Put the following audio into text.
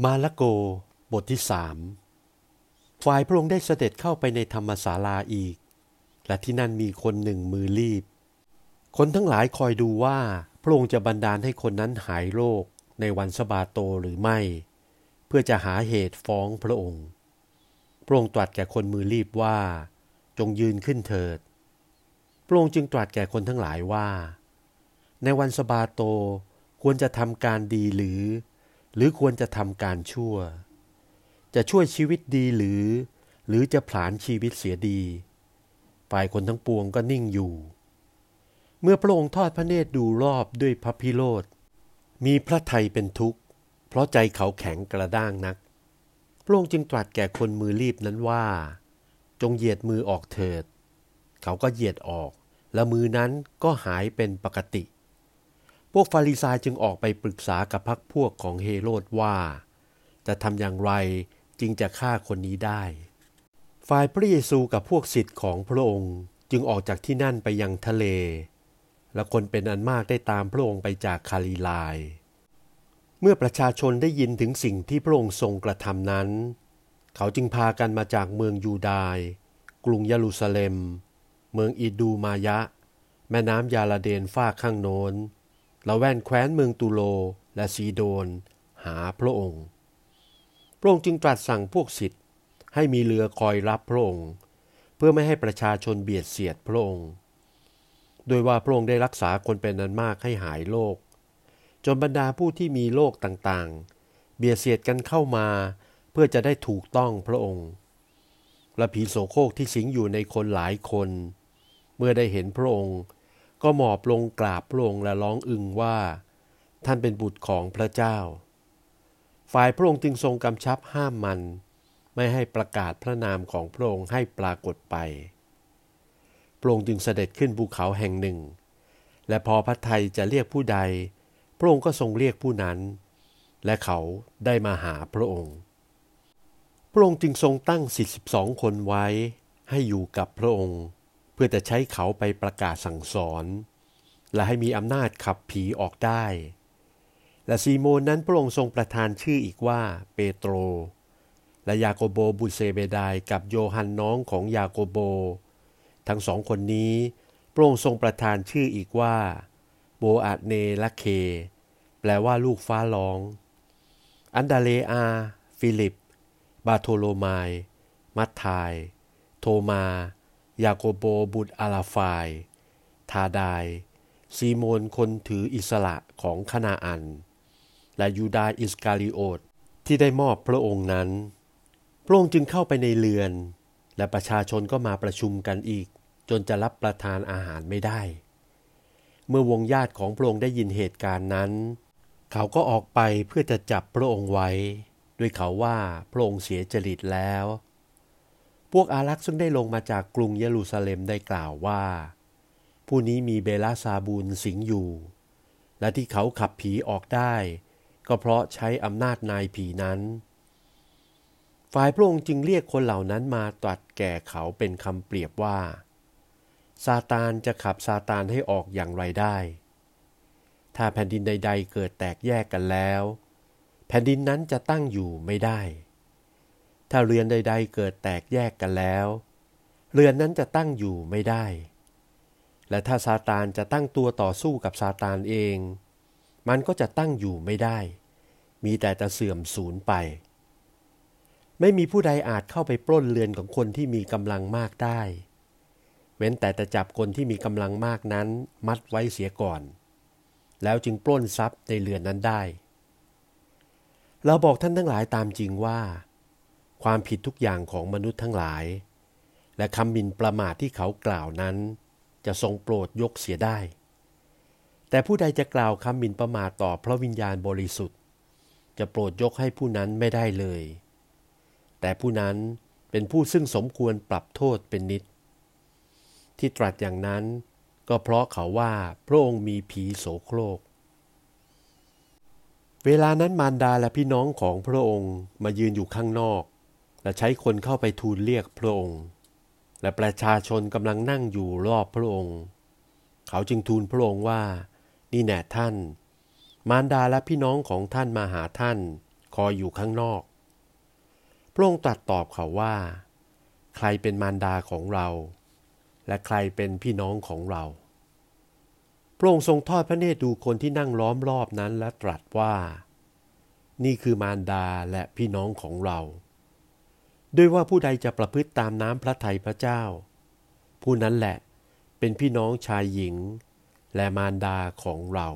มาละโกบทที่สามฝ่ายพระองค์ได้เสด็จเข้าไปในธรรมศาลาอีก และที่นั่นมีคนหนึ่งมือรีบ คนทั้งหลายคอยดูว่าพระองค์จะบันดาลให้คนนั้นหายโรคในวันสบาโตหรือไม่ เพื่อจะหาเหตุฟ้องพระองค์ พระองค์ตรัสแก่คนมือรีบว่า จงยืนขึ้นเถิด พระองค์จึงตรัสแก่คนทั้งหลายว่า ในวันสบาโตควรจะทำการดีหรือ หรือควรจะทำการชั่ว จะช่วยชีวิตดีหรือ หรือจะผลาญชีวิตเสียดี ฝ่ายคนทั้งปวงก็นิ่งอยู่ เมื่อพระองค์ทอดพระเนตรดูรอบด้วยพระพิโรธ มีพระไทยเป็นทุกข์ เพราะใจเขาแข็งกระด้างนัก พระองค์จึงตรัสแก่คนมือรีบนั้นว่า จงเหยียดมือออกเถิด เขาก็เหยียดออก และมือนั้นก็หายเป็นปกติ พวกฟาริสายจึงออกไปปรึกษากับพักพวกของเฮโรดว่า จะทำอย่างไรจึงจะฆ่าคนนี้ได้ ฝ่ายพระเยซูกับพวกศิษย์ของพระองค์จึงออกจากที่นั่นไปยังทะเล และคนเป็นอันมากได้ตามพระองค์ไปจากคาลีลาย เมื่อประชาชนได้ยินถึงสิ่งที่พระองค์ทรงกระทำนั้น เขาจึงพากันมาจากเมืองยูดาห์กรุงเยรูซาเล็ม เมืองอิดูมายะ แม่น้ำยาลาเดนฝ้าข้างโน้น ละแว่นแคว้นเมืองตูโลและซีโดน หาพระองค์ พระองค์จึงตรัสสั่งพวกศิษย์ให้มีเรือคอยรับพระองค์ เพื่อไม่ให้ประชาชนเบียดเสียดพระองค์ โดยว่าพระองค์ได้รักษาคนเป็นนันมากให้หายโรคจนบรรดาผู้ที่มีโรคต่างๆ เบียดเสียดกันเข้ามาเพื่อจะได้ถูกต้องพระองค์และผีโสโครกที่สิงอยู่ในคนหลายคน เมื่อได้เห็นพระองค์ ก็หมอบลงกราบพระองค์และร้องอึงว่า ท่านเป็นบุตรของพระเจ้า ฝ่ายพระองค์จึงทรงกำชับห้ามมัน ไม่ให้ประกาศพระนามของพระองค์ให้ปรากฏไป พระองค์จึงเสด็จขึ้นภูเขาแห่งหนึ่ง และพอพระไทยจะเรียกผู้ใด พระองค์ก็ทรงเรียกผู้นั้น และเขาได้มาหาพระองค์ พระองค์จึงทรงตั้งสิบสิบสองคนไว้ให้อยู่กับพระองค์ เพื่อจะใช้เขาไปประกาศสั่งสอน และให้มีอำนาจขับผีออกได้ และซีโมนนั้นพระองค์ทรงประทานชื่ออีกว่าเปโตร และยาโกโบบุเซเบดายกับโยฮันน้องของยาโกโบ ทั้งสองคนนี้พระองค์ทรงประทานชื่ออีกว่าโบอาเนอเย แปลว่าลูกฟ้าร้อง อันดาเลอา ฟิลิป บาโทโลมาย มัตทาย โทมา ยาโกโบบุตรอาลาฟาย ทาดาย ซีโมนคนถืออิสระของคณาอัน และยูดาอิสกาลิโอตที่ได้มอบพระองค์นั้น พระองค์จึงเข้าไปในเรือน และประชาชนก็มาประชุมกันอีก จนจะรับประทานอาหารไม่ได้ เมื่อวงญาติของพระองค์ได้ยินเหตุการณ์นั้น เขาก็ออกไปเพื่อจะจับพระองค์ไว้ ด้วยเขาว่าพระองค์เสียจริตแล้ว พวกอารักษ์ซึ่งได้ลงมาจากกรุงเยรูซาเล็มได้กล่าวว่า ผู้นี้มีเบลาซาบูลสิงอยู่ และที่เขาขับผีออกได้ ก็เพราะใช้อำนาจนายผีนั้น ฝ่ายพระองค์จึงเรียกคนเหล่านั้นมาตรัสแก่เขาเป็นคำเปรียบว่า ซาตานจะขับซาตานให้ออกอย่างไรได้ ถ้าแผ่นดินใด ๆ เกิดแตกแยกกันแล้ว แผ่นดินนั้นจะตั้งอยู่ไม่ได้ ถ้าเรือนใด ๆ เกิดแตกแยกกันแล้ว เรือนนั้นจะตั้งอยู่ไม่ได้ และถ้าซาตานจะตั้งตัวต่อสู้กับซาตานเอง มันก็จะตั้งอยู่ไม่ได้ มีแต่จะเสื่อมสูญไป ไม่มีผู้ใดอาจเข้าไปปล้นเรือนของคนที่มีกำลังมากได้ เว้นแต่จะจับคนที่มีกำลังมากนั้นมัดไว้เสียก่อน แล้วจึงปล้นทรัพย์ในเรือนนั้นได้ เราบอกท่านทั้งหลายตามจริงว่า ความผิดทุกอย่างของมนุษย์ทั้งหลาย และคำมินประมาทที่เขากล่าวนั้น จะทรงโปรดยกเสียได้ แต่ผู้ใดจะกล่าวคำมินประมาทต่อพระวิญญาณบริสุทธิ์ จะโปรดยกให้ผู้นั้นไม่ได้เลย แต่ผู้นั้นเป็นผู้ซึ่งสมควรปรับโทษเป็นนิด ที่ตรัสอย่างนั้นก็เพราะเขาว่าพระองค์มีผีโสโครก เวลานั้นมารดาและพี่น้องของพระองค์มายืนอยู่ข้างนอก และใช้คนเข้าไปทูลเรียกพระองค์ และประชาชนกำลังนั่งอยู่รอบพระองค์ เขาจึงทูลพระองค์ว่า นี่แน่ท่าน มารดาและพี่น้องของท่านมาหาท่าน คอยอยู่ข้างนอก พระองค์ตรัสตอบเขาว่า ใครเป็นมารดาของเรา และใครเป็นพี่น้องของเราพระองค์ทรงทอดพระเนตรดูคนที่นั่งล้อมรอบนั้นและตรัสว่า นี่คือมารดาและพี่น้องของเรา ด้วยว่าผู้ใดจะประพฤติตามน้ำพระทัยพระเจ้า ผู้นั้นแหละเป็นพี่น้องชายหญิง และมารดาของเรา